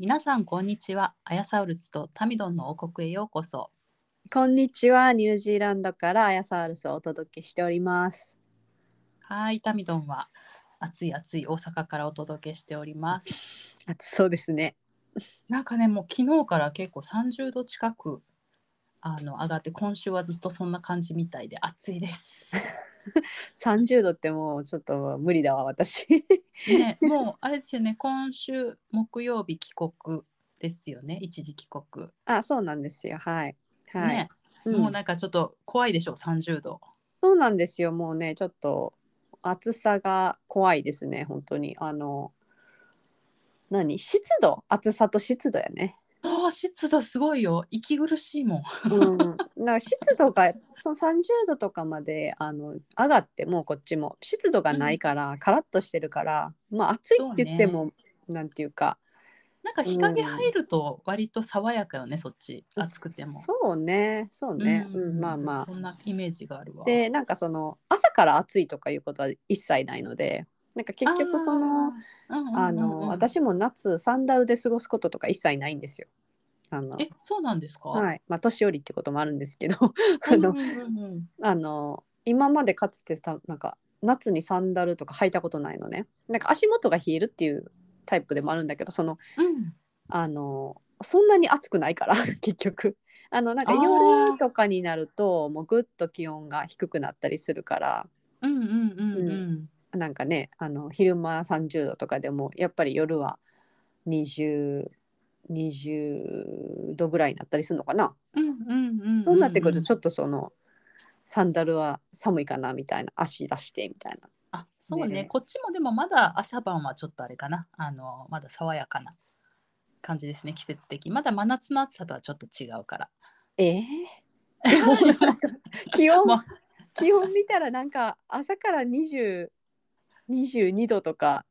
皆さんこんにちはアヤサウルスとタミドンの王国へようこそこんにちは。ニュージーランドからアヤサウルスをお届けしております。はいタミドンは暑い暑い大阪からお届けしておりますあそうですね。なんかねもう昨日から結構30度近くあの上がって今週はずっとそんな感じみたいで暑いです。30度ってもうちょっと無理だわ、私。ね、もうあれですよね今週木曜日帰国ですよね一時帰国。あ、そうなんですよ。はい。はい。ね、うんもうなんかちょっと怖いでしょ30度。そうなんですよ。もうね、ちょっと暑さが怖いですね、本当に。あの、何？湿度？暑さと湿度やね。ああ湿度すごいよ息苦しいもん。うん。だから湿度がその30度とかまであの上がってもうこっちも湿度がないから、カラッとしてるから、まあ暑いって言っても、なんていうか。なんか日陰入ると割と爽やかよねそっち暑くても。そうねそうね、うんまあまそんなイメージがあるわ。あでなんかその朝から暑いとかいうことは一切ないのでなんか結局そのあの私も夏サンダルで過ごすこととか一切ないんですよ。あのえそうなんですか？はい。まあ年寄りってこともあるんですけど。あのうんうんうんうん。あの 今までかつてたなんか夏にサンダルとか履いたことないのね。なんか足元が冷えるっていうタイプでもあるんだけどそのうん。あのそんなに暑くないから 結局。あのなんか夜とかになるともうぐっと気温が低くなったりするから。うんうんうん。うん。なんかねあの昼間30度とかでもやっぱり夜は20 20度ぐらいになったりするのかな、うんうんうんうん。そうなってくるとちょっとそのサンダルは寒いかなみたいな足出してみたいなと。あそうねねこっちもでもまだ朝晩はちょっとあれかなあのまだ爽やかな感じですね季節的まだ真夏の暑さとはちょっと違うから。えー、気温まあ気温見たらなんか朝から20 22度とか。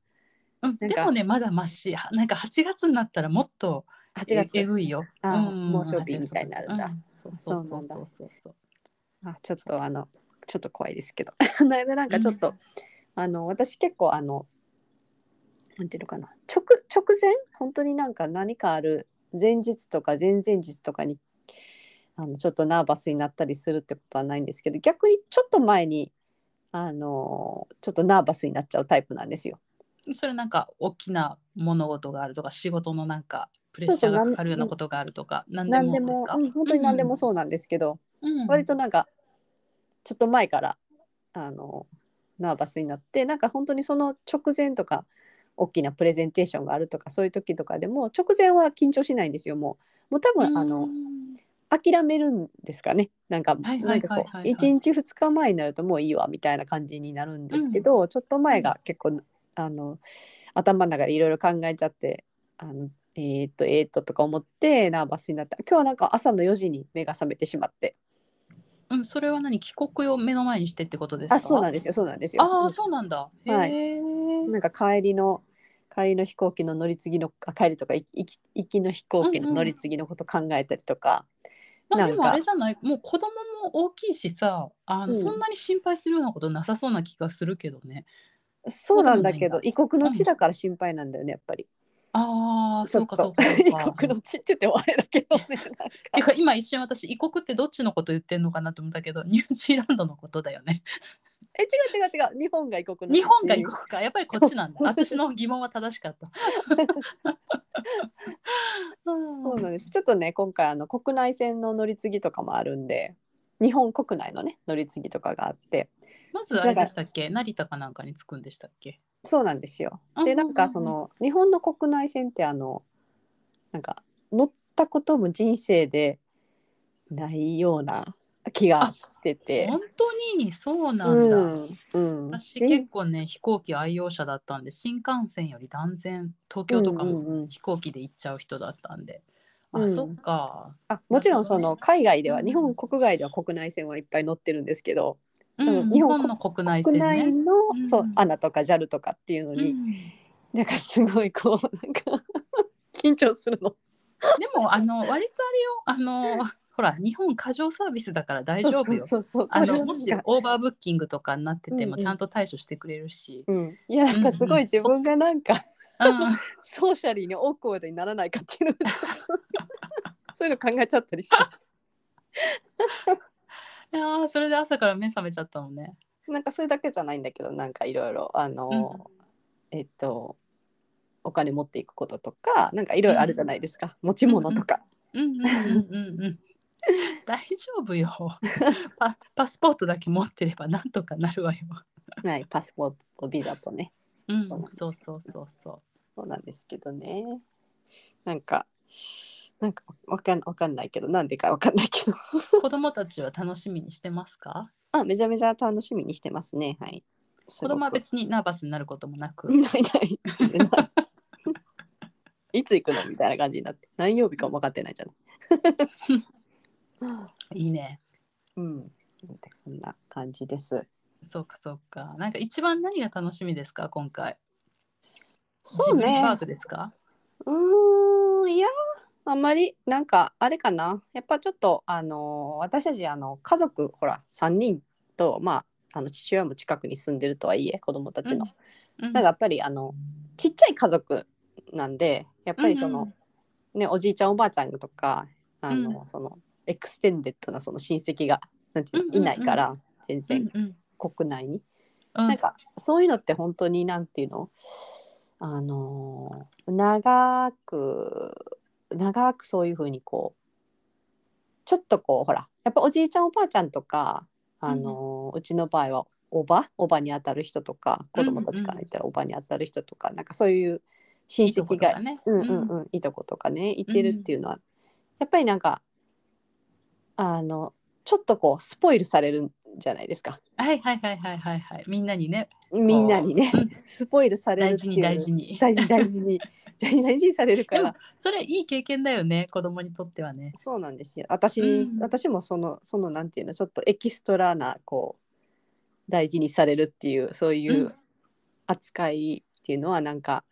うん、なんか。でもねまだましなんか8月になったらもっと8月。ええぐいよ。あうん。猛暑日みたいになるんだ。うん。そうそうそうそうそう。あちょっとあのちょっと怖いですけど。ななんかちょっと、あの私結構あのなんていうのかな。直直前？本当になんか何かある前日とか前々日とかにあのちょっとナーバスになったりするってことはないんですけど逆にちょっと前にあのちょっとナーバスになっちゃうタイプなんですよ。それなんか大きな物事があるとか仕事のなんかプレッシャーがかかるようなことがあるとか何でもですか、もうん、本当に何でもそうなんですけど、うん。割となんかちょっと前からあのナーバスになってなんか本当にその直前とか大きなプレゼンテーションがあるとかそういう時とかでも直前は緊張しないんですよもう。もう多分あのうん諦めるんですかね。なんかはいはないんかこうはい。はいはい1日2日前になるともういいわみたいな感じになるんですけど、ちょっと前が結構あの頭の中でいろいろ考えちゃってあのえーっとえーっととか思ってナーバスになった今日はなんか朝の4時に目が覚めてしまって。うん、それは何？帰国を目の前にしてってことですか？あそうなんですよ。そうなんですよ。ああそうなんだ。へはい。え。なんか帰りの帰りの飛行機の乗り継ぎのあ帰りとか行き行きの飛行機の乗り継ぎのこと考えたりとか、まあでもあれじゃない？もう子供も大きいしさあの、うんそんなに心配するようなことなさそうな気がするけどね。そうなんだけど異国の地だから心配なんだよねやっぱり。ああそうかそうかそうか。異国の地って言ってもあれだけどねなんかていうか今一瞬私異国ってどっちのこと言ってんのかなと思ったけどニュージーランドのことだよね。え違う違う違う。日本が異国日本が異うん。国かやっぱりこっちなんだ。私の疑問は正しかった。そうなんです。ちょっとね今回あの国内線の乗り継ぎとかもあるんで日本国内のね乗り継ぎとかがあって。まずあれでしたっけ？成田かなんかに着くんでしたっけ？そうなんですよ。でなんかその日本の国内線ってあのなんか乗ったことも人生でないような気がしてて。本当にそうなんだ。うんうん、私結構ね飛行機愛用者だったんで新幹線より断然東京とかうんうんうんも飛行機で行っちゃう人だったんで、あ、うんそっか。あもちろんその海外では、うん日本国外では国内線はいっぱい乗ってるんですけど、うん、日本の国内線国内ね。の、うんそうアナとか JAL とかっていうのに、うんなんかすごいこうなんか 緊張するの。でもあの割とあれよあのほら日本過剰サービスだから大丈夫よ。そうそもしかオーバーブッキングとかになっててうんうん。もちゃんと対処してくれるし。うん、いやなんかすごい自分がなんか、うん。ソーシャリーにオークワードにならないかっていうの そういうの考えちゃったりして。いやーそれで朝から目覚めちゃったもんね。なんかそれだけじゃないんだけどなんかいろいろあの、えっとお金持っていくこととかなんかいろいろあるじゃないですか、持ち物とか、うんうんうんうんうん。大丈夫よ。パ。パスポートだけ持ってればなんとかなるわよ。はい、パスポートとビザとね。うん、そそううなんですそうそうそそう。なんですけどね。なんかなんかわかんわかんないけど。なんでかわかんないけど。う。子供たちは楽しみにしてますか？あめちゃめちゃ楽しみにしてますね。はい。子供は別にナーバスになることもなく。ないない。いつ行くの？みたいな感じになって。何曜日かも分かってないじゃないいいね。うん。そんな感じです。そうかそうか。なんか一番何が楽しみですか今回？そうね。パークですか？うーんいやあんまりなんかあれかな。やっぱちょっとあの私たちあの家族ほら3人とまああの父親も近くに住んでるとはいえ子供たちの、うん。なんかやっぱりあのちっちゃい家族なんでやっぱりその、ねおじいちゃんおばあちゃんとかあの、うその extended なその親戚がなんていうの、うんうんうん。いないから全うん然うん。国内に、うん。なんかそういうのって本当になんていうのあのー長く長くそういうふうにこうちょっとこうほらやっぱおじいちゃんおばあちゃんとかあのーうちの場合はおばおばにあたる人とか子供たちから言ったらおばにあたる人とか、なんかそういう親戚がとかね。うんうんうん、いとことかねいてるっていうのは、やっぱりなんかあのちょっとこうスポイルされるんじゃないですか。はいはいはいはいはいはい。みんなにね、みんなにねう。ん スポイルされる大事に大事に。大事大事に。大事大事にされるから。それいい経験だよね、子供にとってはね。そうなんですよ。私に、うん。私もそのそのなんていうのちょっとエキストラなこう大事にされるっていうそういううん。扱いっていうのはなんか、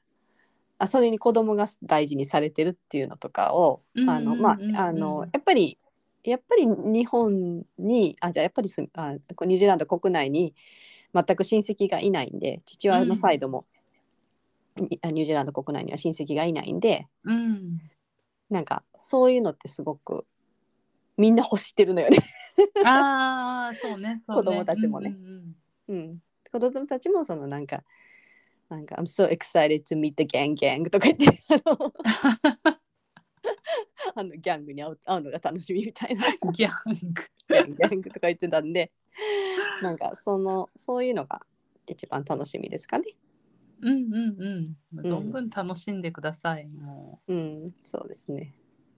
あそれに子供が大事にされてるっていうのとかを、あのまああのやっぱりやっぱり日本にあじゃあやっぱりすあニュージーランド国内に全く親戚がいないんで父親のサイドも、にあニュージーランド国内には親戚がいないんでうん。なんかそういうのってすごくみんな欲してるのよね。ああ、そうね、そうね。子供たちもねうんうんうん、子供たちもそのなんかなんか「I'm so excited to meet the gang gang」とか言ってあの あのギャングに会う会うのが楽しみみたいなうんギャング。ギャングギャングとか言ってたんでなんかそのそういうのが一番楽しみですかね。うんうんうん。存分楽しんでください。もうん、そうですね。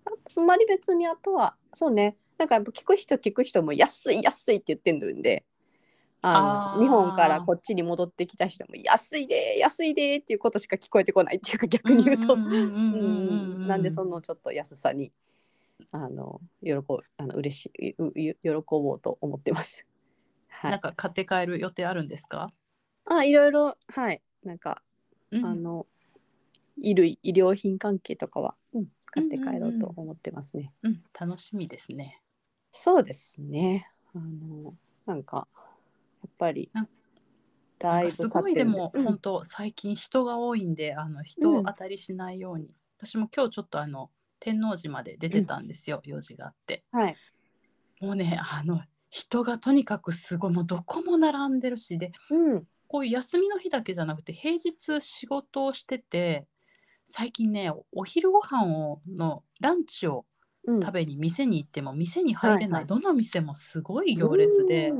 あんまり別にあとはそうねなんかやっぱ聞く人聞く人も安い安いって言ってるんであの日本からこっちに戻ってきた人も安いで安いでっていうことしか聞こえてこないっていうか逆に言うとうんうんうんうんうんうんなんでそのちょっと安さにあの喜ぶあの嬉しいうう喜ぼうと思ってます。はなんい、か買って帰る予定あるんですか？あいろいろはいなんか、うんあの衣類医療品関係とかは、うん、買って帰ろうと思ってますね。うん、楽しみですね。そうですね。あのなんかやっぱりなんだいぶすごいで。も、うん。本当最近人が多いんであの人当たりしないように、私も今日ちょっとあの天王寺まで出てたんですよ、用事があって。はい。もうねあの人がとにかくすごいもうどこも並んでるしでうん。こういう休みの日だけじゃなくて平日仕事をしてて最近ねお昼ご飯をのランチをうん、食べに店に行っても店に入れない、はいはい。どの店もすごい行列で。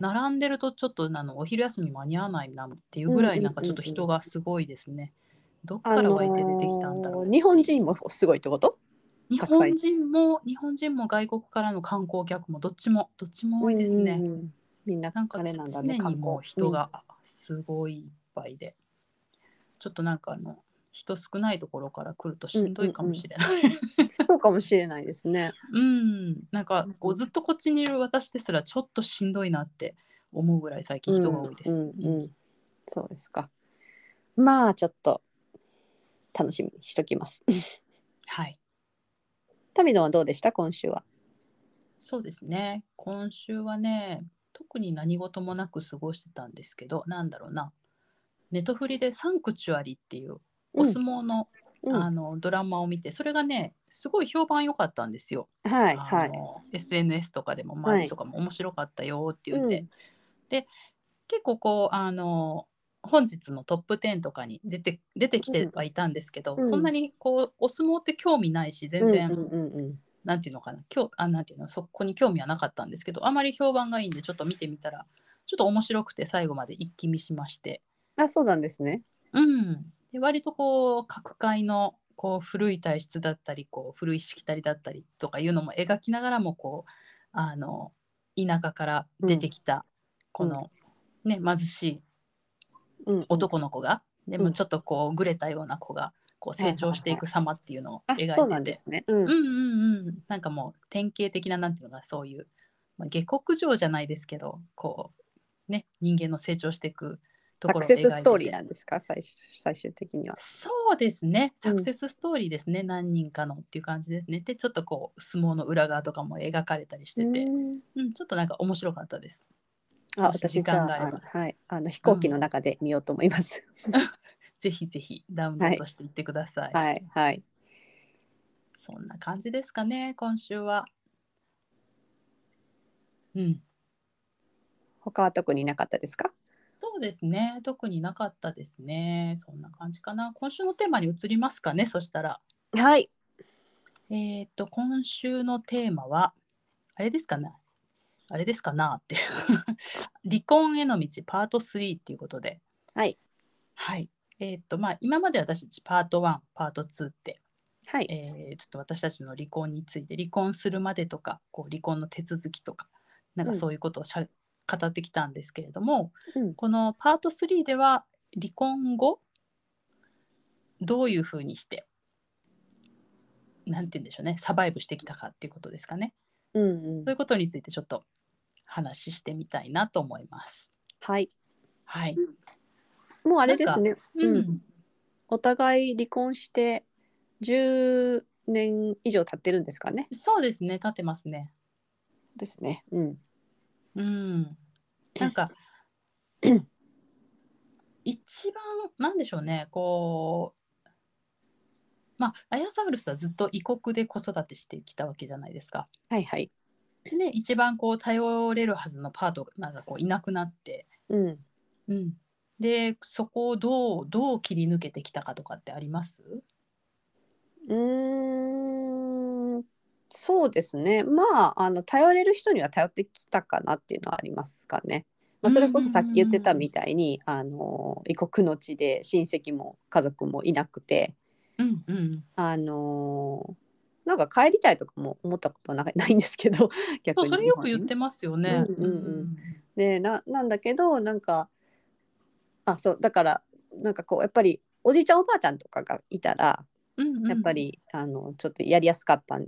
並んでるとちょっとあのお昼休み間に合わないなっていうぐらいなんかちょっと人がすごいですね。どっから湧いて出てきたんだろう、あのー日本人もすごいってこと？日本人も日本人も外国からの観光客もどっちもどっちも多いですね。うんうんうん。みんななんかあれなんだね。常にもう人がすごいいっぱいで、ちょっとなんかあの人少ないところから来るとしんどいかもしれない。そうかもしれないですね。うん、なんかこうずっとこっちにいる私ですらちょっとしんどいなって思うぐらい最近人が多いです。うんうんうんそうですか。まあちょっと楽しみにしときます。はい、旅のはどうでした？今週は。そうですね。今週はね、特に何事もなく過ごしてたんですけど、なんだろうな。ネトフリでサンクチュアリっていうお相撲の,、うん、あのドラマを見て、それがね、すごい評判良かったんですよ。はいあはい。の SNS とかでも周りとかも面白かったよって言って、うん。で結構こうあの本日のトップ10とかに出て出てきてはいたんですけど、うん。そんなにこうお相撲って興味ないし全然、うんうんうん。うんなんていうのかな今日あなんていうのそこに興味はなかったんですけどあまり評判がいいんでちょっと見てみたらちょっと面白くて最後まで一気見しまして、あそうなんですね。うん、で割とこう各界のこう古い体質だったりこう古いしきたりだったりとかいうのも描きながらもこうあの田舎から出てきたこの、ね貧しいうんうん、男の子が、でうん。もちょっとこうぐれたような子がこう成長していく様っていうのをあ描いてて、そうなんですね。うんうんうんうん。なんかもう典型的ななんていうのかなそういう、まあ、下克上じゃないですけどこうね人間の成長していくとサころを描いてて。クセスストーリーなんですか？最終最終的には。そうですね。うん。サクセスストーリーですね、何人かのっていう感じですね。でちょっとこう相撲の裏側とかも描かれたりしてて、うん。うん、ちょっとなんか面白かったです。あ私がはい。あの飛行機の中で見ようと思います。ぜひぜひダウンロードしていってください、はいはい。そんな感じですかね今週は。うん。他は特になかったですか？そうですね。特になかったですね。そんな感じかな。今週のテーマに移りますかねそしたら。はい。えっ、と今週のテーマはあれですかね。あれですかなって。離婚への道パート3っていうことで。はい。はい。えっ、とまあ今まで私たちパート1パート2って。はい。えーちょっと私たちの離婚について離婚するまでとかこう離婚の手続きとかなんかうん。そういうことをしゃ、語ってきたんですけれども、うんこのパート3では離婚後どういうふうにしてなんて言うんでしょうねサバイブしてきたかっていうことですかねうんうんそういうことについてちょっと話してみたいなと思います。はい。はい、もうあれですね。ううんん、お互い離婚して10年以上経ってるんですかね。そうですね立ってますね。ですね。うん。うん、なんか一番なんでしょうねこうまあアヤサウルスはずっと異国で子育てしてきたわけじゃないですか。はいはい。で一番こう頼れるはずのパートナーがこういなくなって、うん。うん、でそこをどうどう切り抜けてきたかとかってあります？うーん。そうですね。まあ、あの頼れる人には頼ってきたかなっていうのはありますかね。まあ、それこそさっき言ってたみたいに、あの異国の地で親戚も家族もいなくて、うんうん、あのなんか帰りたいとかも思ったことはなないんですけど 逆にそれよく言ってますよね。うんうんうん。でななんだけどなんかあそうだからなんかこうやっぱりおじいちゃんおばあちゃんとかがいたらうんうん。やっぱり、あのちょっとやりやすかったん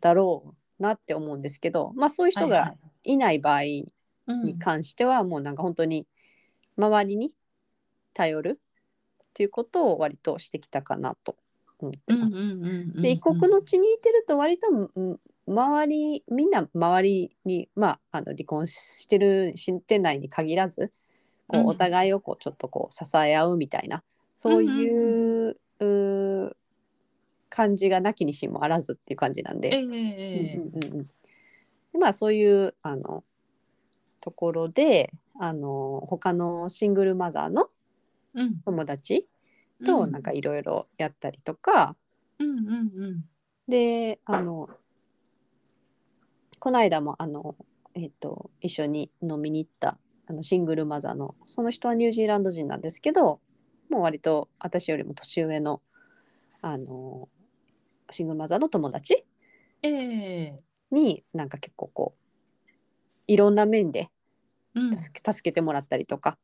だろうなって思うんですけどまあそういう人がはいはい。ない場合うん。に関してはもうなんか本当に周りに頼るっていうことを割としてきたかなと思ってます。うんうんうんうんうんで異国の地にいてると割とうん周りみんな周りにまああの離婚してるしてないに限らずこううん。お互いをこうちょっとこう支え合うみたいなそういう,、うー感じがなきにしもあらずっていう感じなんで。ええええうんうんうんうん。でまあそういうあのところであの他のシングルマザーのうん。友達となんかいろいろやったりとか、うんうんうん。であのこの間もあの、えっと一緒に飲みに行ったあのシングルマザーのその人はニュージーランド人なんですけどもう割と私よりも年上のあのシングルマザーの友達？ええ。になんか結構こういろんな面でうん。助け助けてもらったりとか、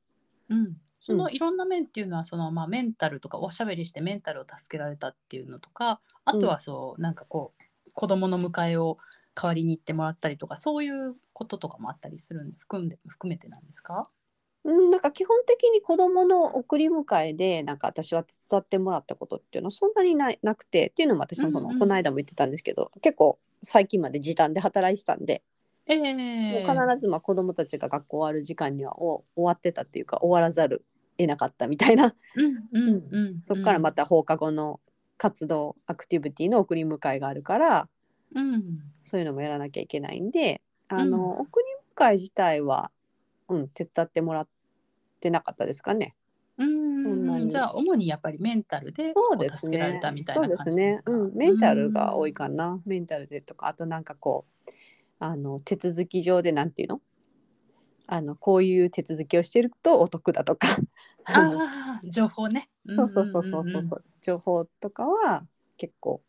うん。そのいろんな面っていうのはその、まあ、メンタルとかおしゃべりしてメンタルを助けられたっていうのとかあとはそう、なんかこう子供の迎えを代わりに行ってもらったりとかそういうこととかもあったりするんで含んで含めてなんですか？うん、なんか基本的に子供の送り迎えでなんか私は手伝ってもらったことっていうのはそんなにないなくてっていうのも私もその、うん。うんこの間も言ってたんですけど結構最近まで時短で働いてたんで、えもうえ必ずまあ子供たちが学校終わる時間にはお終わってたっていうか終わらざる得なかったみたいな、うんうんうん、そこからまた放課後の活動アクティビティの送り迎えがあるからうん。そういうのもやらなきゃいけないんであの、うん。送り迎え自体は、うん、手伝ってもらってなかったですかね。うん。じゃあ主にやっぱりメンタルでそうこです助けられねたみたいそうですね、かうん、メンタルが多いかな、メンタルでとかあとなんかこうあの手続き上でなんていうの？あのこういう手続きをしてるとお得だとか。あ情報ね。そうそうそうそうそうそう。情報とかは結構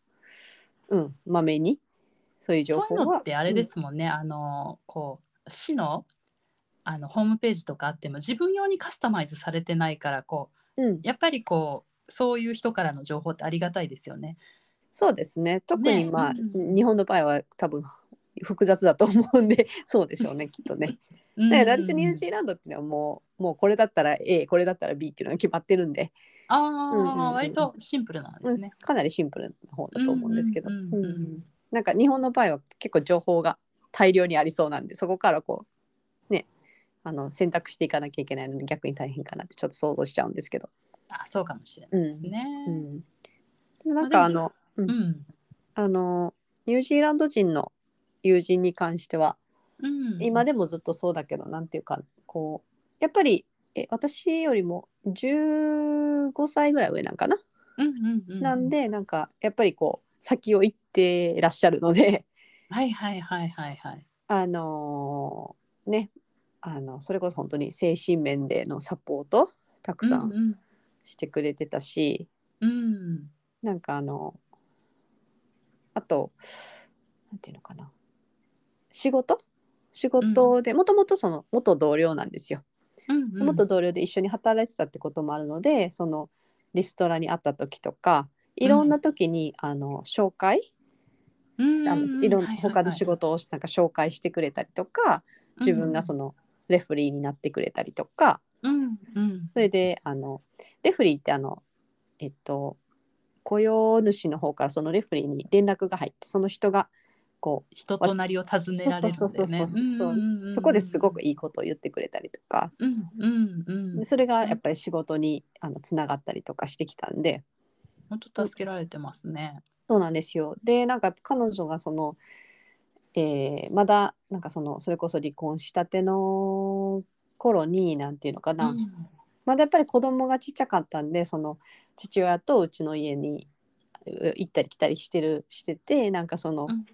うんまめに。そういう情そう報はいうのってあれですもんね、あのこう市のあのホームページとかあっても自分用にカスタマイズされてないからこうん、うん。うやっぱりこうそういう人からの情報ってありがたいですよね。そうですね。特にね。まあ、うん日本の場合は多分複雑だと思うんで そうでしょうねきっとね。で、ラリスニュージーランドっていうのはもうもうこれだったら A これだったら B っていうのが決まってるんで、ああ、うんうんうん割とシンプルなんですね。かなりシンプルな方だと思うんですけど、なんか日本の場合は結構情報が大量にありそうなんでそこからこうねあの選択していかなきゃいけないのに逆に大変かなってちょっと想像しちゃうんですけど、あそうかもしれないですね。うん、でもなんかあの、うん。うん。あのニュージーランド人の友人に関してはうん。今でもずっとそうだけどなんていうかこうやっぱりえ私よりも15歳ぐらい上なんかな、うんうんうん、なんでなんかやっぱりこう先を行ってらっしゃるので。はいはいはいはいはい。あのーねあのそれこそ本当に精神面でのサポートたくさんうんしてくれてたし、うん。うんなんかあのあとなんていうのかな。仕事？仕事でもともとその元同僚なんですよ。うんうん、元同僚で一緒に働いてたってこともあるのでそのリストラに会った時とかいろんな時に、あの紹介？うんあのいろんな他の仕事をなんか紹介してくれたりとか自分がそのレフリーになってくれたりとか。うんうん。それであのレフリーってあのえっと雇用主の方からそのレフリーに連絡が入ってその人がこう人となりを尋ねられるんだよね。そうそこですごくいいことを言ってくれたりとか。うんうんうんでそれがやっぱり仕事にあのつながったりとかしてきたんで。本当助けられてますね。そうなんですよ。でなんか彼女がその、えーまだなんかそのそれこそ離婚したての頃になんていうのかな、うん。まだやっぱり子供がちっちゃかったんでその父親とうちの家にう行ったり来たりしてるしててなんかその、うん。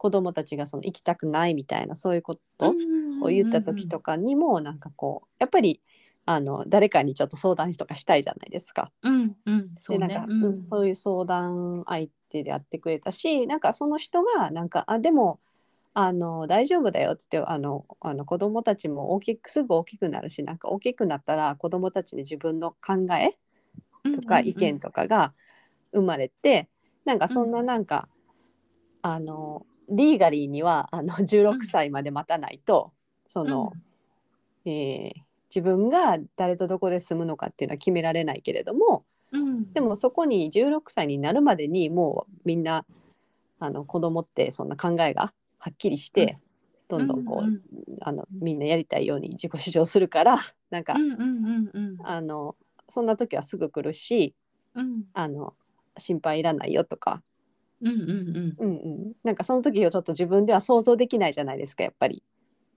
子供たちがその行きたくないみたいなそういうことを言った時とかにもなんかこうやっぱりあの誰かにちょっと相談とかしたいじゃないですか。うん。うん。そうなんか、そういう相談相手でやってくれたしなんかその人がなんかあでもあの大丈夫だよっつってあのあの子供たちも大きくすぐ大きくなるしなんか大きくなったら子供たちで自分の考えとか意見とかが生まれて、なんかそんななんか、あのリーガリーにはあの16歳まで待たないと、その、えー自分が誰とどこで住むのかっていうのは決められないけれどもうん。うんでもそこに16歳になるまでにもうみんなあの子供ってそんな考えがはっきりして、どんどんこう、うんあのみんなやりたいように自己主張するからなんか、うんうんうんうん。あのそんな時はすぐ来るしうん。あの心配いらないよとか、うんうんうん。うんうん、なんかその時をちょっと自分では想像できないじゃないですかやっぱり。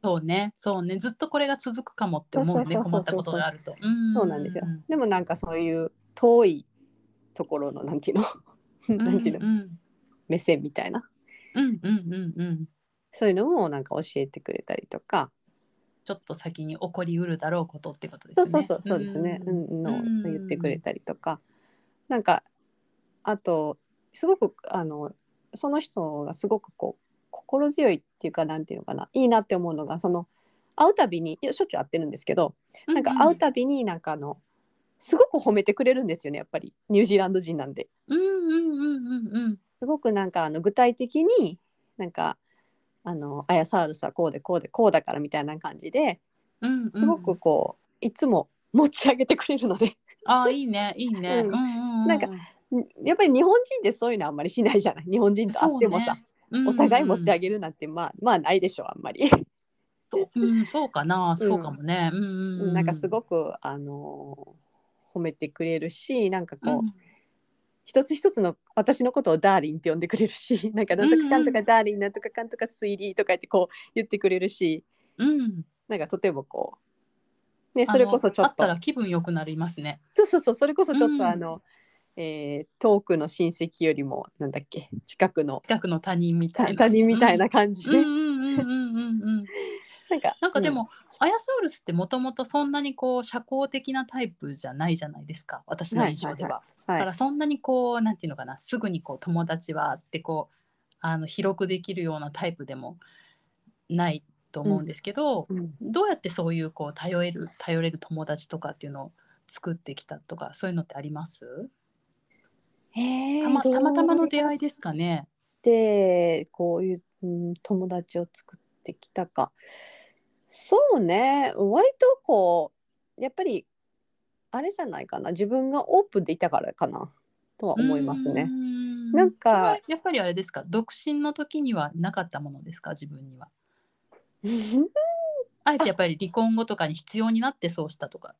そうねそうね。ずっとこれが続くかもって思うね困ったことがあると。そうなんですよ。でもなんかそういう遠いところのなんていうの？なんていうの、うん。目線みたいなうんうんうんうん。そういうのもなんか教えてくれたりとか、ちょっと先に起こりうるだろうことってことですね。そうそうそうそうですね、うん。のうん。言ってくれたりとか。なんかあとすごくあのその人がすごくこう心強いっていうかなんていうのかな。いいなって思うのがその会うたびにいやしょっちゅう会ってるんですけどなんかう会うたびになんかあのすごく褒めてくれるんですよねやっぱり。ニュージーランド人なんで。うんうんうんうんうんすごくなんかあの具体的になんかあのアヤサウルスはこうでこうでこうだからみたいな感じでうんうん。すごくこういつも持ち上げてくれるので。ああいいねいいね。うん。うんうんうなんかやっぱり日本人ってそういうのあんまりしないじゃない？日本人と会ってもさ、そうね。お互い持ち上げげるなんてまあまあないでしょあんまり。う。んそうかな。そうかもね。うんうんうん。なんかすごくあの褒めてくれるしなんかこう、うん一つ一つの私のことをダーリンって呼んでくれるし なんかなんとかかんとかダーリンなんとかかんとかスイリーとか言ってこう言ってくれるしうんなんかとてもこうねそれこそちょっとあったら気分良くなりますね。そうそうそうそれこそちょっうんとあの、えー遠くの親戚よりもなんだっけ近くの近くの他人みたいな。他人みたいな感じで、うんうんうんうんうんうんうん。なんかなんかでも、アヤサウルスってもともとそんなにこう社交的なタイプじゃないじゃないですか私の印象では。だからそんなにこうなんていうのかなすぐにこう友達はってこうあの広くできるようなタイプでもないと思うんですけど、うんどうやってそういうこう頼れる頼れる友達とかっていうのを作ってきたとかそういうのってあります？たまたまたまの出会いですかね。てこういう、うん、友達を作ってきたか。そうね。割とこうやっぱりあれじゃないかな自分がオープンでいたからかなとは思いますね。んなんかやっぱりあれですか？独身の時にはなかったものですか？自分には。あえてやっぱり離婚後とかに必要になってそうしたとか。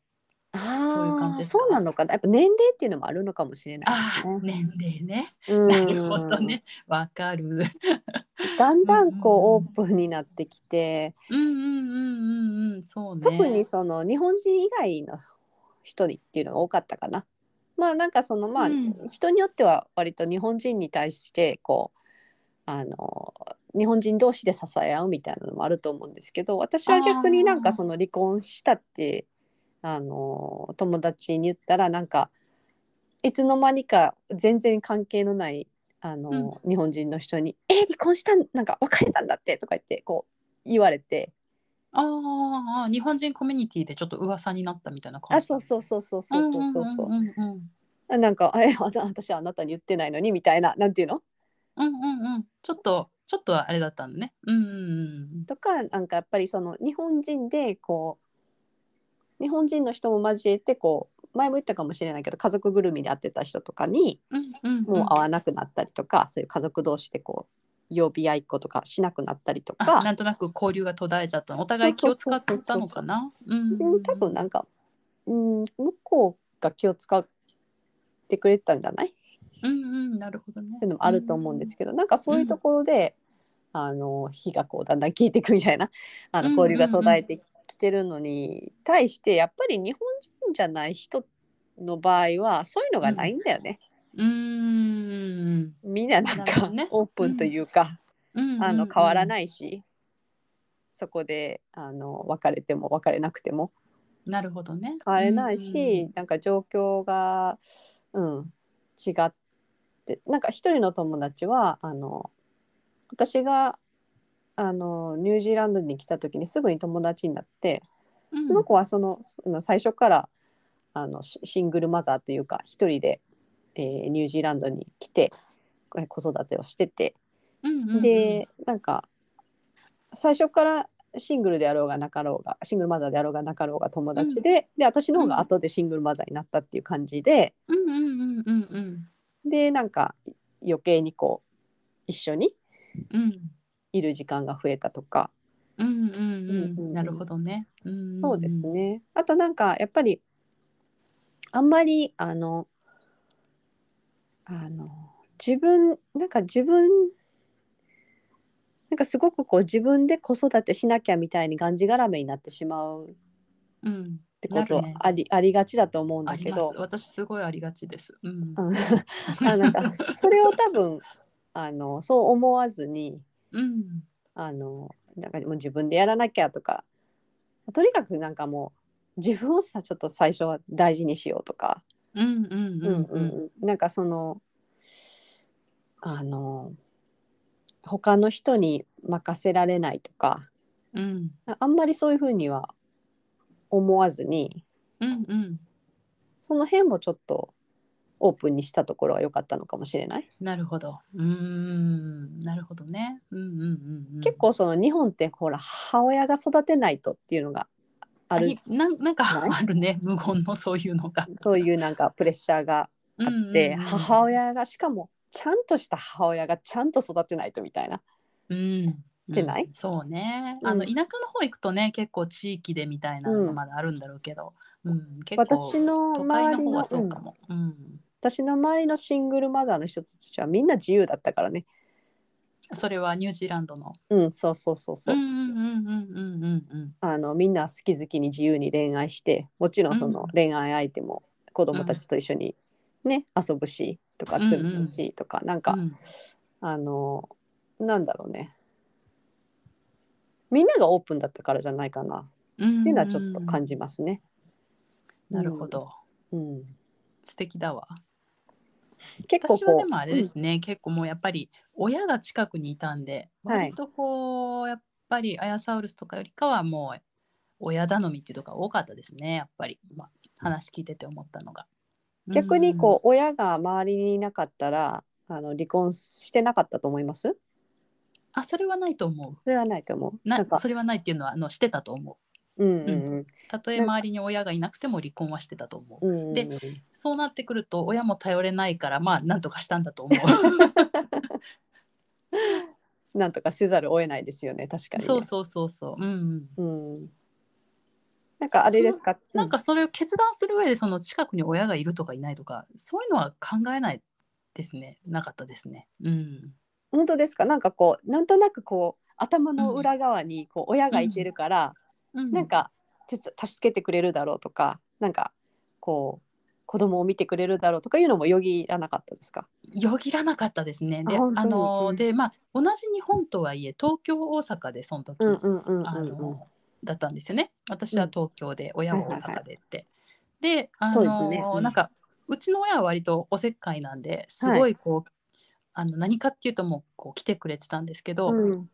そういう感じそうなのかなやっぱ年齢っていうのもあるのかもしれないああですね。年齢ね。うんなるほどね。わかる。だんだんこうオープンになってきて、うんうんうんうんうんそうね。特にその日本人以外の人にっていうのが多かったかな。まあなんかそのまあ、うん。人によっては割と日本人に対してこうあの日本人同士で支え合うみたいなのもあると思うんですけど私は逆になんかその離婚したってあの友達に言ったらなんかいつの間にか全然関係のないあの、日本人の人に「え離婚したん？なんか別れたんだって」とか言ってこう言われてあーあー日本人コミュニティでちょっと噂になったみたいな感じ。あそうそうそうそうそうそうそうそう。うんうんうんあなんか「えあ私はあなたに言ってないのに」みたいななんていうの？うんうんうん。ちょっとちょっとあれだったんだね。うんうんうん。とかなんかやっぱりその日本人でこう日本人の人も交えてこう前も言ったかもしれないけど家族ぐるみで会ってた人とかにうんうんうん。もう会わなくなったりとか、そういう家族同士でこう呼び合いっ子とかしなくなったりとあかなんとなく交流が途絶えちゃったの。お互い気を使ってたのかな。うんうん多分なんか、うん、向こうが気を使ってくれてたんじゃない？っうんうんなるほどね。ていうのもあると思うんですけど、なんかそういうところで、あの火がこうだんだん消えていくみたいなあのうん交流が途絶えてきてるのに対してやっぱり日本人じゃない人の場合はそういうのがないんだよね。うーん。みんななんか、ね。オープンというか、うん。あの変わらいないし、そこであの別れても別れなくても。なるほどね。変われないし、なんか状況が、うん、違ってなんか一人の友達はあの私があのニュージーランドに来た時にすぐに友達になって、うん。その子はそのその最初からあのシシングルマザーというか一人で、えーニュージーランドに来てえ子育てをしてて、うんうんうん。でなんか最初からシングルであろうがなかろうがシングルマザーであろうがなかろうが友達で,、で私の方が後でシングルマザーになったっていう感じで。うんうんうんうんうんでなんか余計にこう一緒にうん。いる時間が増えたとか、うんうんうん。ううん。んなるほどね。そうですね。あとなんかやっぱりあんまりあのあの自分なんか自分なんかすごくこう自分で子育てしなきゃみたいにがんじがらめになってしまうっうん。てことなるね。あり,、ありがちだと思うんありだけど私すごいありがちです。うん。うん。あなんかそれを多分あのそう思わずにうん。あのなんかもう自分でやらなきゃとかとにかくなんかもう自分をさちょっと最初は大事にしようとか、うんうんうんうん。なんかそのあの他の人に任せられないとかうん。あんまりそういうふうには思わずにうんうん。その辺もちょっとオープンにしたところは良かったのかもしれない？なるほど。うーん。なるほどね。うんうんうんうん。結構その日本ってほら母親が育てないとっていうのがあるなんなんかあるね 無言のそういうのが。そういうなんかプレッシャーがあって、うんうんうん。母親がしかもちゃんとした母親がちゃんと育てないとみたいな。うん。てない？うんそうね、うん。あの田舎の方行くとね結構地域でみたいなのがうん。まだあるんだろうけど、うん。結構私ののの方はそううんかも、うん私の周りのシングルマザーの人たちはみんな自由だったからね。それはニュージーランドの。うん、そうそうそうそう。うんうんうんうんうんうんうん。あのみんな好き好きに自由に恋愛してもちろんそのうん。恋愛相手も子供たちと一緒にね、遊ぶしとかうんうん釣るしとか、なんか、うんあのなんだろうね。みんながオープンだったからじゃないかな。っうんていうのはちょっと感じますね。なるほど、うん、素敵だわ結構私はでもあれですね、結構もうやっぱり親が近くにいたんではい割とこう、やっぱりアヤサウルスとかよりかはもう親頼みっていうとか多かったですねやっぱり、まあ、話聞いてて思ったのが。うん逆にこう親が周りにいなかったらあの離婚してなかったと思います？あそれはないと思う。それはないと思う。ななんかそれはないっていうのはあのしてたと思う。うんうんたとえ周りに親がいなくても離婚はしてたと思う。うんうんでうんそうなってくると親も頼れないからまあなんとかしたんだと思 なんとかせざるを得ないですよね確かう。に、ね。そうそうそうそう。うんうん。うん。なんかあれですか？なんかそれを決断する上でその近くに親がいるとかいないとかそういうのは考えないですねなかったですね。うん。うん本当ですか？なんかこうなんとなくこう頭の裏側にこう親がいてるから、うん、なんか助けてくれるだろうとか、なんかこう子供を見てくれるだろうとかいうのもよぎらなかったですか？よぎらなかったですね。であの、うん。でまあ同じ日本とはいえ東京大阪でその時、だったんですよね。私は東京で、親は大はいはいはい阪でって。であの、ね。うん。なんかうちの親は割とおせっかいなんですごい。こう、あの何かっていうともうこう来てくれてたんですけど、うん。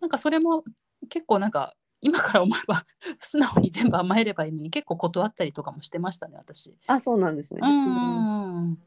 なんかそれも結構なんか今から思えば素直に全部甘えればいいのに結構断ったりとかもしてましたね私。あそうなんですね。うんうん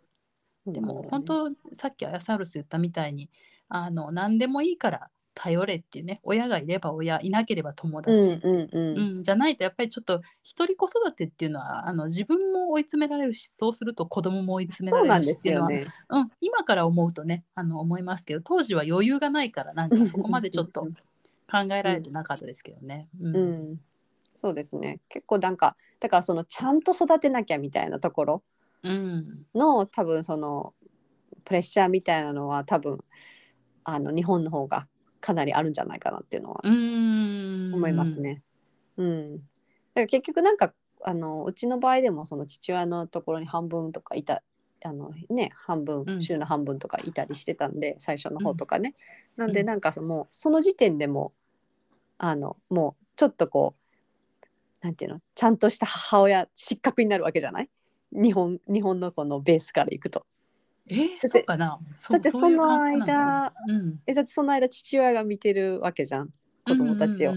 でも本当さっきアヤサウルス言ったみたいにあの何でもいいから頼れっていうね親がいれば親いなければ友うん達、うんうん。うん、じゃないとやっぱりちょっと一人子育てっていうのはあの自分も追い詰められるしそうすると子供も追い詰められるしっていうのはすよね。うん、今から思うとねあの思いますけど当時は余裕がないからなんかそこまでちょっと 考えられてなかったですけどね。うん。うん、そうですね。結構なんかだからそのちゃんと育てなきゃみたいなところうん。の多分そのプレッシャーみたいなのは多分あの日本の方がかなりあるんじゃないかなっていうのはうん。思います。ね。うん、だから結局なんかあのうちの場合でもその父親のところに半分とかいたあのね半分うん。週の半分とかいたりしてたんで、最初の方とかね。なんでうん。なんかそのその時点でもあのもうちょっとこうなんていうのちゃんとした母親失格になるわけじゃない？日本日本のこのベースからいくと。えー、そうかな。そだってその感覚なのかなうん、えだってその間父親が見てるわけじゃん子供たちを。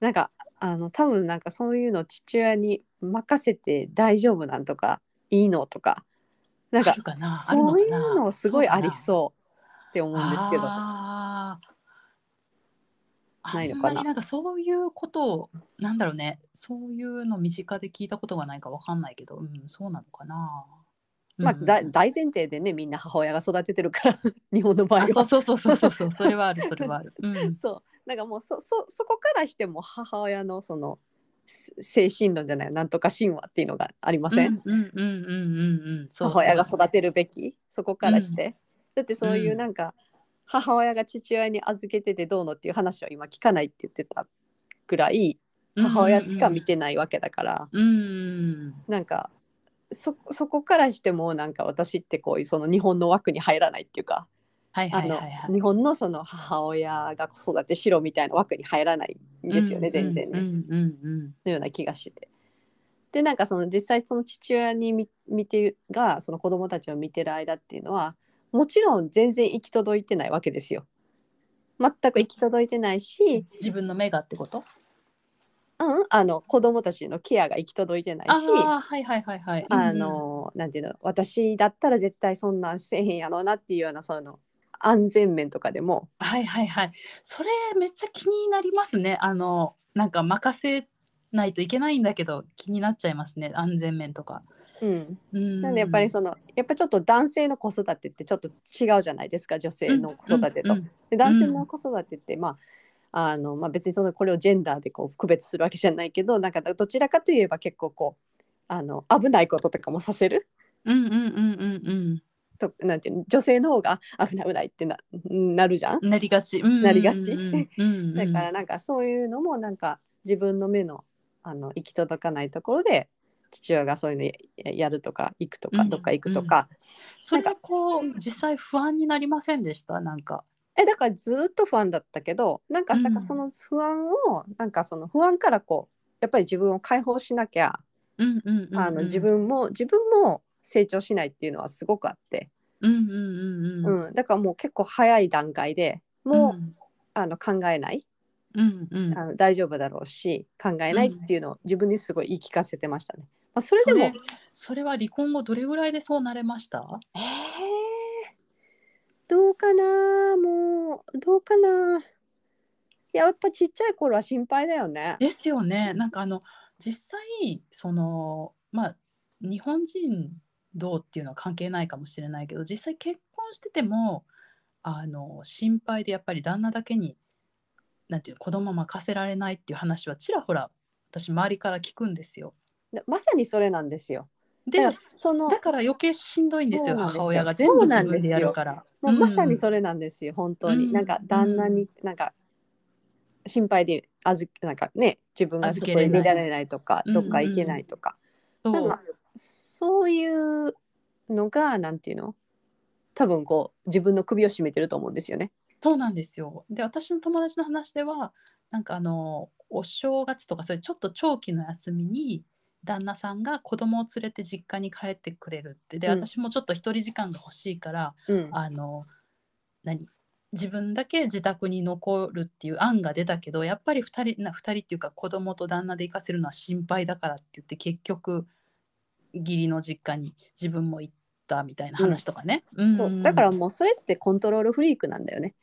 なんかあの多分なんかそういうの父親に任せて大丈夫なんとかいいのとかなんかそういうのすごいありそうって思うんですけど。ないのかなあんまりなんかそういうことをなんだろうねそういうの身近で聞いたことがないかわかんないけど、うん、そうなのかな。まあ、大前提でねみんな母親が育ててるから日本の場合は。あそうそうそうそうそうそうそれはある それはある。うん。そう。なんかもうそそそこからしても母親のそのす精神論じゃないなんとか神話っていうのがありません、うんうんうんうんうんうん。そう母親が育てるべき？そこからして、だってそういううん。なんか、母親が父親に預けててどうのっていう話は今聞かないって言ってたぐらい母親しか見てないわけだから、うん。うんなんかそそこからしてもなんか私ってこういうその日本の枠に入らないっていうか、はいはあのいはい。はい。日本のその母親が子育てしろみたいな枠に入らないんですよね、全然ね、うんうんうん。のような気がしてて。でなんかその実際その父親に見見てがその子供たちを見てる間っていうのはもちろん全然行き届いてないわけですよ。全く行き届いてないし、自分の目がってこと？うん、あの子供たちのケアが行き届いてないしああはいはいはいはい。あの、なんていうの私だったら絶対そんなんせえへんやろうなっていうようなその安全面とかでもはいはいはい。それめっちゃ気になりますね。あのなんか任せないといけないんだけど気になっちゃいますね安全面とか。うん、うん。なんでやっぱりそのやっぱちょっと男性の子育てってちょっと違うじゃないですか女性の子育てと。うん。うんで男性の子育てって、まああのまあ、別にそのこれをジェンダーでこう区別するわけじゃないけどなんかどちらかといえば結構こうあの危ないこととかもさせる。うんうんうんうんとなんていうの女性の方が危ない危ないってななるじゃん？うん。なりがち。うんうんうん。なりがち？うんうんうん。だからなんかそういうのもなんか自分の目のあの行き届かないところで父親がそういうのややるとか行くとか、うん。どっか行くとか、それがこう実際不安になりませんでした？なんか。えだからずっと不安だったけどなんかうん。だからその不安を、なんかその不安からこうやっぱり自分を解放しなきゃ、自分も自分も成長しないっていうのはすごくあって、うんうんうんうん。うん。だからもう結構早い段階でもう、あの考えない。うんうん。あの大丈夫だろうし考えないっていうのを自分にすごい言い聞かせてましたね。まあ、それでもそれは離婚後どれぐらいでそうなれました？えー、どうかな？もうどうかな？いややっぱちっちゃい頃は心配だよね。ですよね。なんかあの実際そのまあ日本人どうっていうのは関係ないかもしれないけど実際結婚しててもあの心配でやっぱり旦那だけになんていうの子供任せられないっていう話はちらほら私周りから聞くんですよ。でまさにそれなんですよ。でそのだから余計しんどいんですよ母親が全部自分でやるから。もうまさにれ、それなんですよ、本当に。うんなんか旦那に、なんか心配であずなんかね自分がそこで預けれない寝られないとか、うんどっか行けないとか、そうなんかそういうのがなんていうの？多分こう自分の首を絞めてると思うんですよね。そうなんですよ。で私の友達の話ではなんかあのお正月とかそういうちょっと長期の休みに旦那さんが子供を連れて実家に帰ってくれるって。で、うん。私もちょっと一人時間が欲しいからうん、あの何？自分だけ自宅に残るっていう案が出たけどやっぱり2人な二人っていうか子供と旦那で行かせるのは心配だからって言って結局義理の実家に自分も行ったみたいな話とかね。うん。そう。だからもうそれってコントロールフリークなんだよね。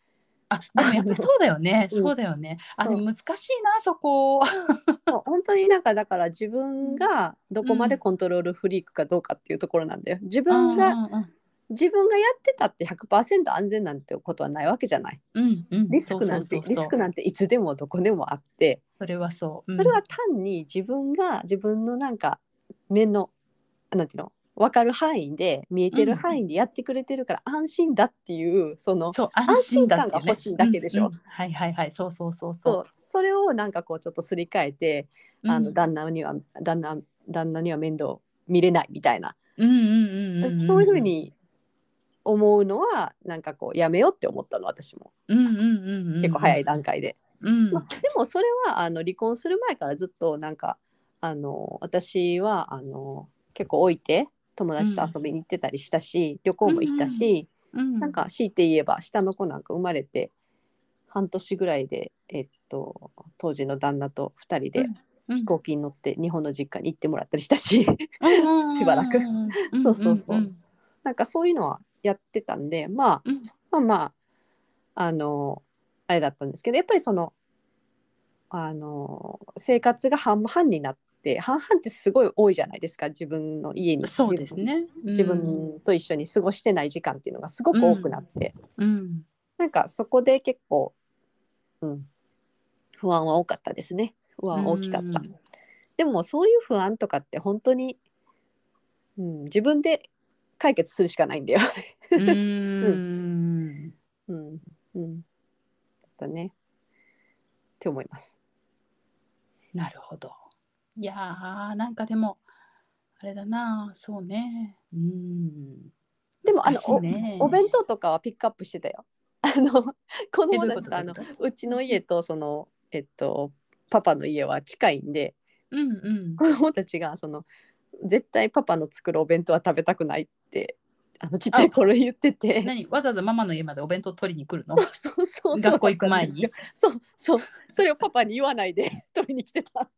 あでもやっぱりそうだよね、うん。そうだよね。あでも難しいなそこ。そう本当になんかだから自分がどこまでコントロールフリークかどうかっていうところなんだよ。自分が自分がやってたって100%安全なんてことはないわけじゃない。うんうん、リスクなんてリスクなんていつでもどこでもあって、それはそう。うん。それは単に自分が自分のなんか目のなんていうの？分かる範囲で見えてる範囲でやってくれてるから安心だっていうそのそう安心感が欲しいだけでしょ。うんうんはいはいはい。そうそうそうそそう。それをなんかこうちょっとすり替えて、う。あのん旦那には旦那旦那には面倒見れないみたいな、うんうんうんうんんそういうふうに思うのはなんかこうやめようって思ったの私も。うんうんうんうんうん。結構早い段階で。うん。まあ、でもそれはあの離婚する前からずっとなんかあの私はあの結構置いて友達と遊びに行ってたりしたし、旅行も行ったし、うんなんか強いて言えば下の子なんか生まれて半年ぐらいで、えっと、当時の旦那と2人でうん。飛行機に乗って日本の実家に行ってもらったりしたし、しばらく。そうそうそう。なんかそういうのはやってたんでまあうん。まあまああのあれだったんですけどやっぱりそのあの生活が半々になって半々ってすごい多いじゃないですか自分の家にそうですね。自分と一緒に過ごしてない時間っていうのがすごく多くなって、うん。なんかそこで結構、うん、不安は多かったですね。不安は大きかった、うん。でもそういう不安とかって本当に、うん、自分で解決するしかないんだよ。うん。うん。うん。うん。だね。って思います。なるほど。いやーなんかでもあれだなそうね。うん。でもあのね。お弁当とかはピックアップしてたよ。あの子供たちとあのどうちの家とそのえっとパパの家は近いんでうんうん。子供たちがその絶対パパの作るお弁当は食べたくないってあのちっちゃい頃言ってて。何？わざわざママの家までお弁当取りに来るの？そうそうそう学校行く前に。そうそう。それをパパに言わないで取りに来てた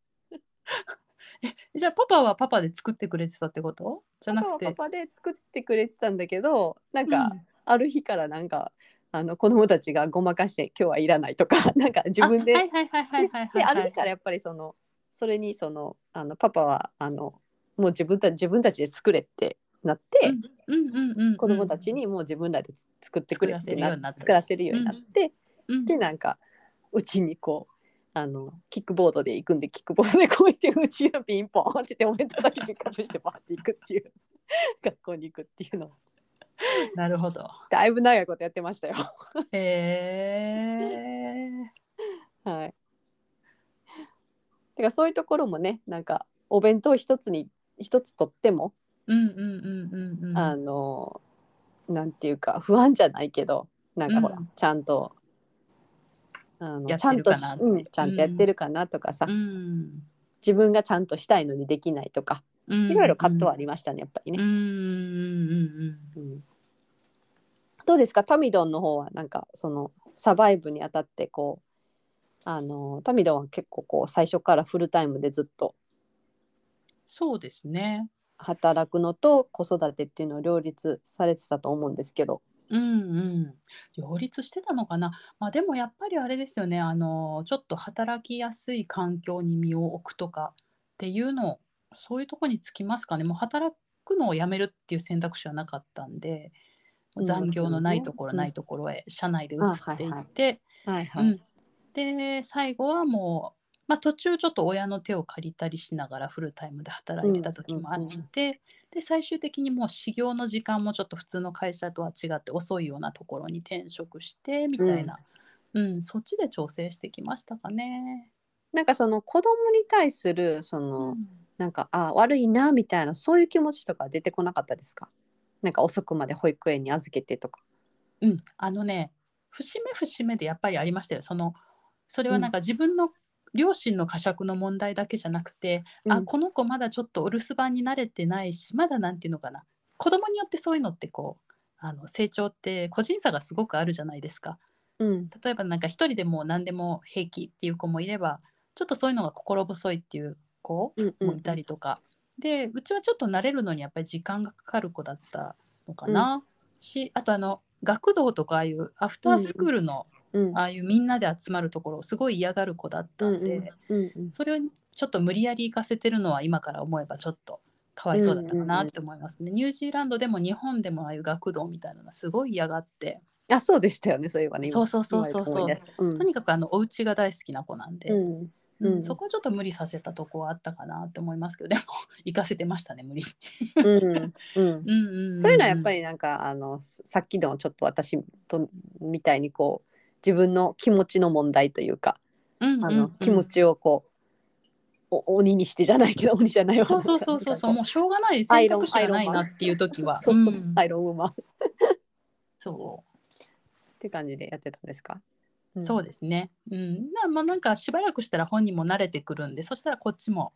じゃあパパはパパで作ってくれてたってこと？じゃなくて？パパはパパで作ってくれてたんだけどなんか、うん。ある日からなんかあの子供たちがごまかして今日はいらないとか なんか自分であはいはいはいはいはいはいである日からやっぱりそのそれにそのあのパパはあのもう自分た自分たちで作れってなって、うんうんうんうん子供たちにもう自分らで作ってくれって作らせるようになって、うん。でなんかうちにこうあのキックボードで行くんでキックボードでこうやってうちのピンポンって言ってお弁当だけピックアップしてバーって行くっていう学校に行くっていうのなるほどだいぶ長いことやってましたよ。へえはい。てかそういうところもねなんかお弁当一つに一つとっても、うんうんうんうんうんあのなんていうか不安じゃないけどなんかほら、うんちゃんとあのちゃんとうん、ちゃんとやってるかなとかさ、うん。自分がちゃんとしたいのにできないとか、うん。いろいろ葛藤はありましたねやっぱりね。どうですか？タミドンの方はなんかそのサバイブにあたってこうあのタミドンは結構こう最初からフルタイムでずっと。そうですね。働くのと子育てっていうのを両立されてたと思うんですけど。うんうん。両立してたのかな、まあ、でもやっぱりあれですよね。あのちょっと働きやすい環境に身を置くとかっていうのそういうとこにつきますかね。もう働くのをやめるっていう選択肢はなかったんでうん残業のないところうんないところへ社内で移あっていって、で最後はもう、まあ、途中ちょっと親の手を借りたりしながらフルタイムで働いてた時もあって、うんうんうんで最終的にもう始業の時間もちょっと普通の会社とは違って遅いようなところに転職してみたいな、うん。そっちで調整してきましたかね。なんかその子供に対するその、なんかあ悪いなみたいなそういう気持ちとか出てこなかったですか？なんか遅くまで保育園に預けてとか。うん、あのね節目節目でやっぱりありましたよ。そのそれはなんか自分の両親の呵責の問題だけじゃなくて、あうん。この子まだちょっとお留守番に慣れてないしまだなんていうのかな。子供によってそういうのってこうあの成長って個人差がすごくあるじゃないですか。うん。例えばなんか一人でもう何でも平気っていう子もいればちょっとそういうのが心細いっていう子うんうんもいたりとか、でうちはちょっと慣れるのにやっぱり時間がかかる子だったのかな、しあとあの学童とかああいうアフタースクールの、うん。ああいうみんなで集まるところをすごい嫌がる子だったんで、うんうん。それをちょっと無理やり行かせてるのは今から思えばちょっとかわいそうだったかなって思いますね、ニュージーランドでも日本でもああいう学童みたいなのがすごい嫌がって、あそうでしたよねそういえばね今そうそうそうそうそう。とにかくあのお家が大好きな子なんで、うん。ううん。んそこはちょっと無理させたとこはあったかなって思いますけどでも行かせてましたね無理、うん。うん。うんうんんそういうのはやっぱりなんかあのさっきのちょっと私とみたいにこう自分の気持ちの問題というか、うんうんうん。あの気持ちをこうお鬼にしてじゃないけど 鬼じゃないわ。そうそうそうそう。そうもうしょうがない選択肢がないなっていう時は。そうそうそう、ん。アイロンウーマンっそて感じでやってたんですか、うそうですね。うん。なまあなんかしばらくしたら本人も慣れてくるんでそしたらこっちも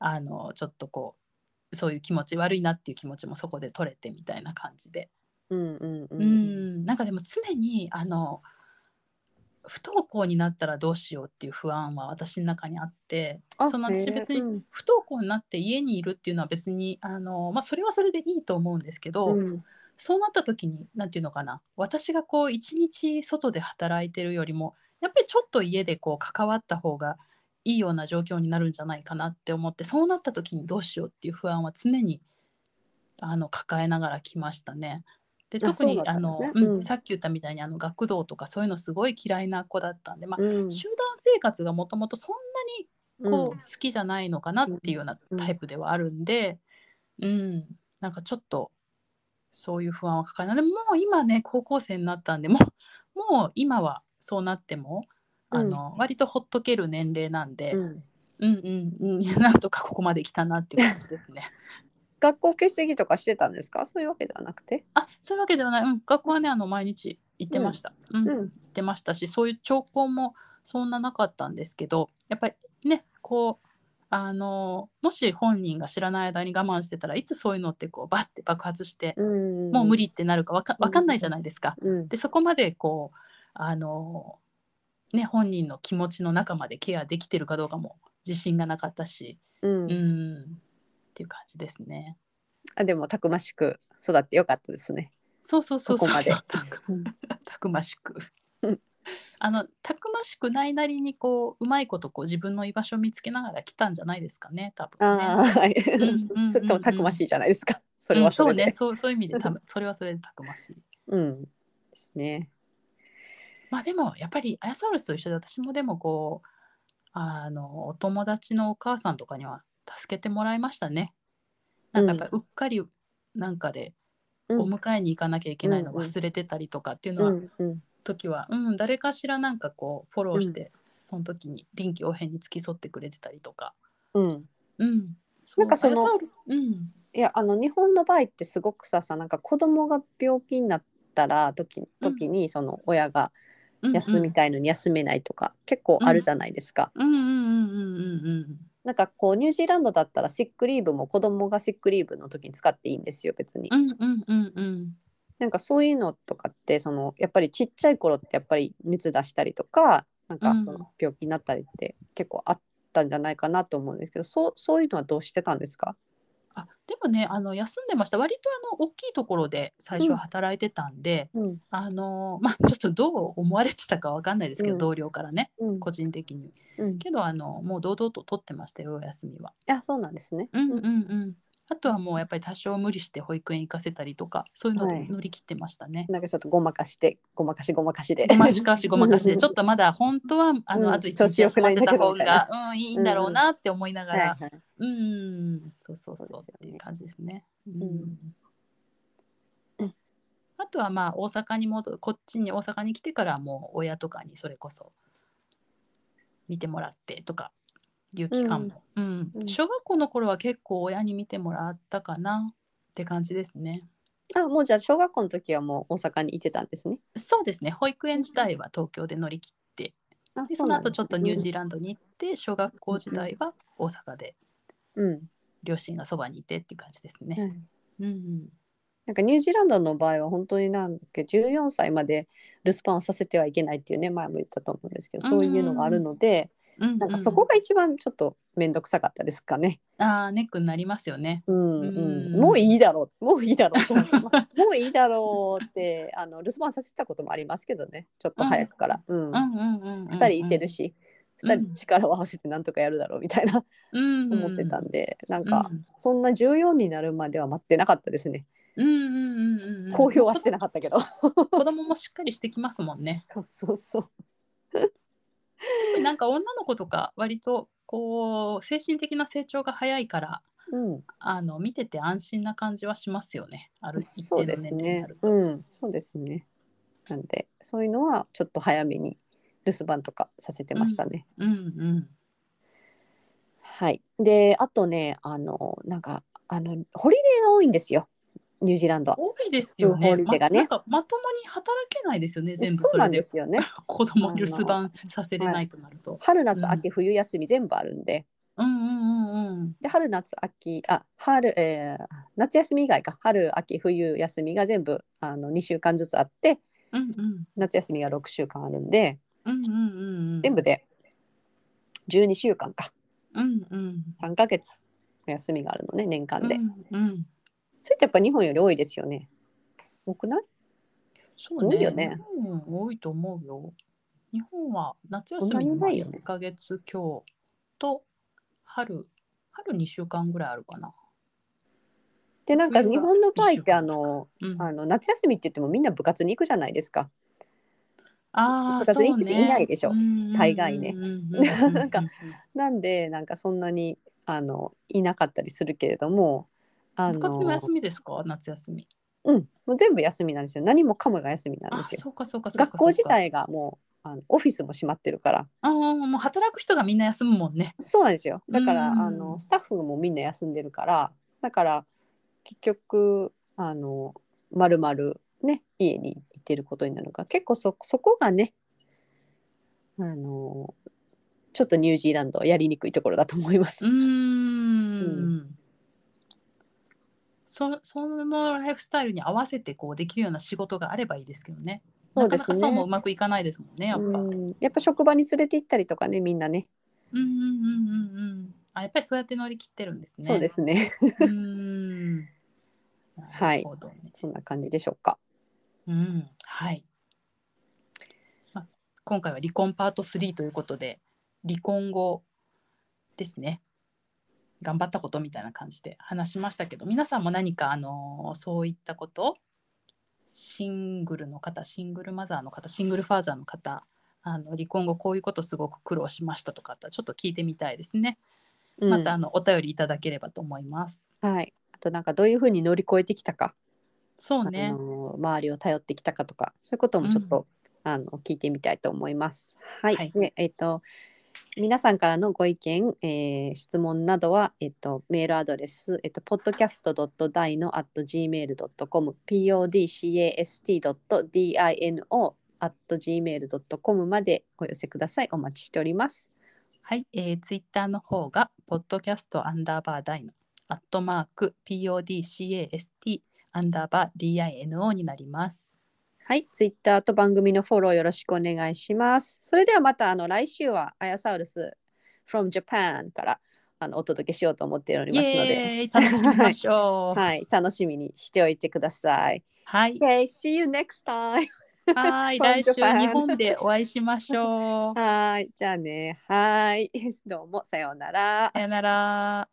あのちょっとこうそういう気持ち悪いなっていう気持ちもそこで取れてみたいな感じで。うんうんううんん。なんかでも常にあの不登校になったらどうしようっていう不安は私の中にあってあその私別にうん不登校になって家にいるっていうのは別にあの、まあ、それはそれでいいと思うんですけど、うんそうなった時に何て言うのかな私がこう一日外で働いてるよりもやっぱりちょっと家でこう関わった方がいいような状況になるんじゃないかなって思ってそうなった時にどうしようっていう不安は常にあの抱えながら来ましたね。であ特にあの、うん。うんさっき言ったみたいにあの学童とかそういうのすごい嫌いな子だったんで、まあうん。集団生活がもともとそんなにこう好きじゃないのかなっていうようなうんタイプではあるんで、うん、なんかちょっとそういう不安は抱えないでももう今ね高校生になったんでもうもう今はそうなってもあの、割とほっとける年齢なんで、ううんん、うんうん なんとかここまで来たなっていう感じですね。学校欠席とかしてたんですか？そういうわけではなくて？あそういうわけではない、うん、学校はねあの毎日行ってました。うん。うん。行ってましたしそういう兆候もそんななかったんですけどやっぱりねこうあのもし本人が知らない間に我慢してたらいつそういうのってこうバッて爆発して、うんもう無理ってなるかわかわかんないじゃないですか。うん。でそこまでこうあのね本人の気持ちの中までケアできてるかどうかも自信がなかったし、うん。うん、っていう感じですね。あでもたくましく育ってよかったですね。そうそうそうそうここまでたくうん たくましくうん。あのたくましくないなりにこううまいことこう自分の居場所を見つけながら来たんじゃないですかね多分ね。あそれともたくましいじゃないですか。それはそれで。うんそうねそうそういう意味でたそれはそれでたくましい。うん。ですね。まあでもやっぱりアヤサウルスと一緒で私もでもこうあのお友達のお母さんとかには助けてもらいましたね。なんかやっぱりうっかりなんかでうん。お迎えに行かなきゃいけないの忘れてたりとかっていうのは、時は、うん、誰かしらなんかこうフォローして、うその時に臨機応変に付き添ってくれてたりとか。うん。うん、なんかそのうん。いやあの日本の場合ってすごくささなんか子供が病気になったら時時にその親がうん休みたいのに休めないとか、結構あるじゃないですか。うんうんうんうんうんうんなんかこうニュージーランドだったらシックリーブも子供がシックリーブの時に使っていいんですよ別に。うんうんうんうん。なんかそういうのとかってそのやっぱりちっちゃい頃ってやっぱり熱出したりとかなんかそうん。の病気になったりって結構あったんじゃないかなと思うんですけどそうそういうのはどうしてたんですか？あでもねあの休んでました。割とあの大きいところで最初は働いてたんで、うん。あのまあちょっとどう思われてたかわかんないですけど、うん。同僚からねうん。個人的に。うん、けどあのもう堂々と取ってましたよお休みは。あそうなんですね。うんうんうんあとはもうやっぱり多少無理して保育園行かせたりとかそういうのはい。で乗り切ってましたね。なんかちょっとごまかしてごまかしごまかしで。ごましかしごまかしで。ちょっとまだ本当はあの、うん。あと一調子良く日休ませた方が、うん、いいんだろうなって思いながら、はいはい。うん。そうそうそうっていう感じですね。んうん。うん。あとはまあ大阪に戻こっちに大阪に来てからもう親とかにそれこそ見てもらってとかいう期間も、うん。うん。小学校の頃は結構親に見てもらったかな。って感じですね。あもうじゃあ小学校の時はもう大阪にいてたんですね。そうですね。保育園時代は東京で乗り切って。あでその後ちょっとニュージーーランドに行って小学校時代は大阪でうん。両親がそばにいてっていう感じですね。うんなんかニュージーランドの場合は本当になんだっけ14歳まで留守番をさせてはいけないっていうね前も言ったと思うんですけどそういうのがあるので、うんうんなんかそこが一番ちょっと面倒くさかったですかね。ああネックになりますよね。うんうん。うん、もういいだろう。もういいだろう。と もういいだろうってあの留守番させたこともありますけどね。ちょっと早くから、うん。うん。うんうんうんうん、2人いてるし、うん。2人力を合わせてなんとかやるだろうみたいな。うんうん思ってたんで、なんうん。かそんな14になるまでは待ってなかったですね、うんうんうんうんうん。公表はしてなかったけど。子供もしっかりしてきますもんね。そうそうそうなんか女の子とか割とこう精神的な成長が早いからうんあの見てて安心な感じはしますよね。ある一そうで定の年すね齢になる。と。うん、そうですね。なんで、そういうのはちょっと早めに留守番とかさせてましたね。うんうんはい。で、あとね、あの、なんか、あの、ホリデーが多いんですよ。ニュージーランドは。多いですよね。法律がねまなんかまともに働けないですよね。全部そうなんでですよね。子供に留守番させれないとなると。春夏うん秋冬休み全部あるんで。うんうんうんうん。で、春夏秋、あ、春、えー夏休み以外か。春秋冬休みが全部あの2週間ずつあって、うんうん夏休みが6週間あるんで、うんうんうんうん。全部で12週間か。うんうん。3ヶ月の休みがあるのね、年間で。うんうん。それってやっぱ日本より多いですよね。多くない？そうね。多いよね日本多いと思うよ。日本は夏休みそんなにまあにないよね1ヶ月強と春春2週間ぐらいあるかな。でなんか日本の場合ってあのうん、あの夏休みって言ってもみんな部活に行くじゃないですか。ああ、部活に行っていないでしょ大概ね なんかなんでなんかそんなにあのいなかったりするけれどもあ部活もの休みですか？夏休み。うん。もう全部休みなんですよ。何もかもが休みなんあですよ。そうかそうかそうか学校自体がもうあのオフィスも閉まってるから。ああもう働く人がみんな休むもんね。そうなんですよ。だからうん。あのスタッフもみんな休んでるから。だから結局あのまるまるね家に行ってることになるから。結構そそこがねあのちょっとニュージーランドやりにくいところだと思います。うーんそそのライフスタイルに合わせてこうできるような仕事があればいいですけどね。そうですねなかなかそうもうまくいかないですもんね、やっぱ。やっぱ職場に連れて行ったりとかねみんなねうんうんうんうんうん。あ、やっぱりそうやって乗り切ってるんですね。そうですねうーん。はい。そんな感じでしょうか。うん、はい。まあ、今回は離婚パート3ということで、離婚後ですね。頑張ったことみたいな感じで話しましたけど、皆さんも何かあのそういったこと、シングルの方、シングルマザーの方、シングルファーザーの方、あの離婚後こういうことすごく苦労しましたとかあったらちょっと聞いてみたいですね。うんまたあのお便りいただければと思います。はい、あとなんかどういうふうに乗り越えてきたか、そうねあ。の周りを頼ってきたかとかそういうこともちょっと、あの聞いてみたいと思います。はい、はいでえっ、と皆さんからのご意見、えー質問などは、えっと、メールアドレス、えっと、podcast.dino.gmail.com podcast.dino.gmail.com までお寄せください。お待ちしております。はい、えー、ツイッターの方が、ポッドキャストアンダーバーダイノ、アットマーク、PODCAST アンダーバー DINO になります。はい、ツイッターと番組のフォローよろしくお願いします。それではまたあの来週はアヤサウルス from Japan からあのお届けしようと思っておりイますので、楽しみましょう。はい、楽しみにしておいてください。はい、Okay, see you next time. はい、来週日本でお会いしましょう。はい、じゃあね、はい、どうもさようなら。さよなら。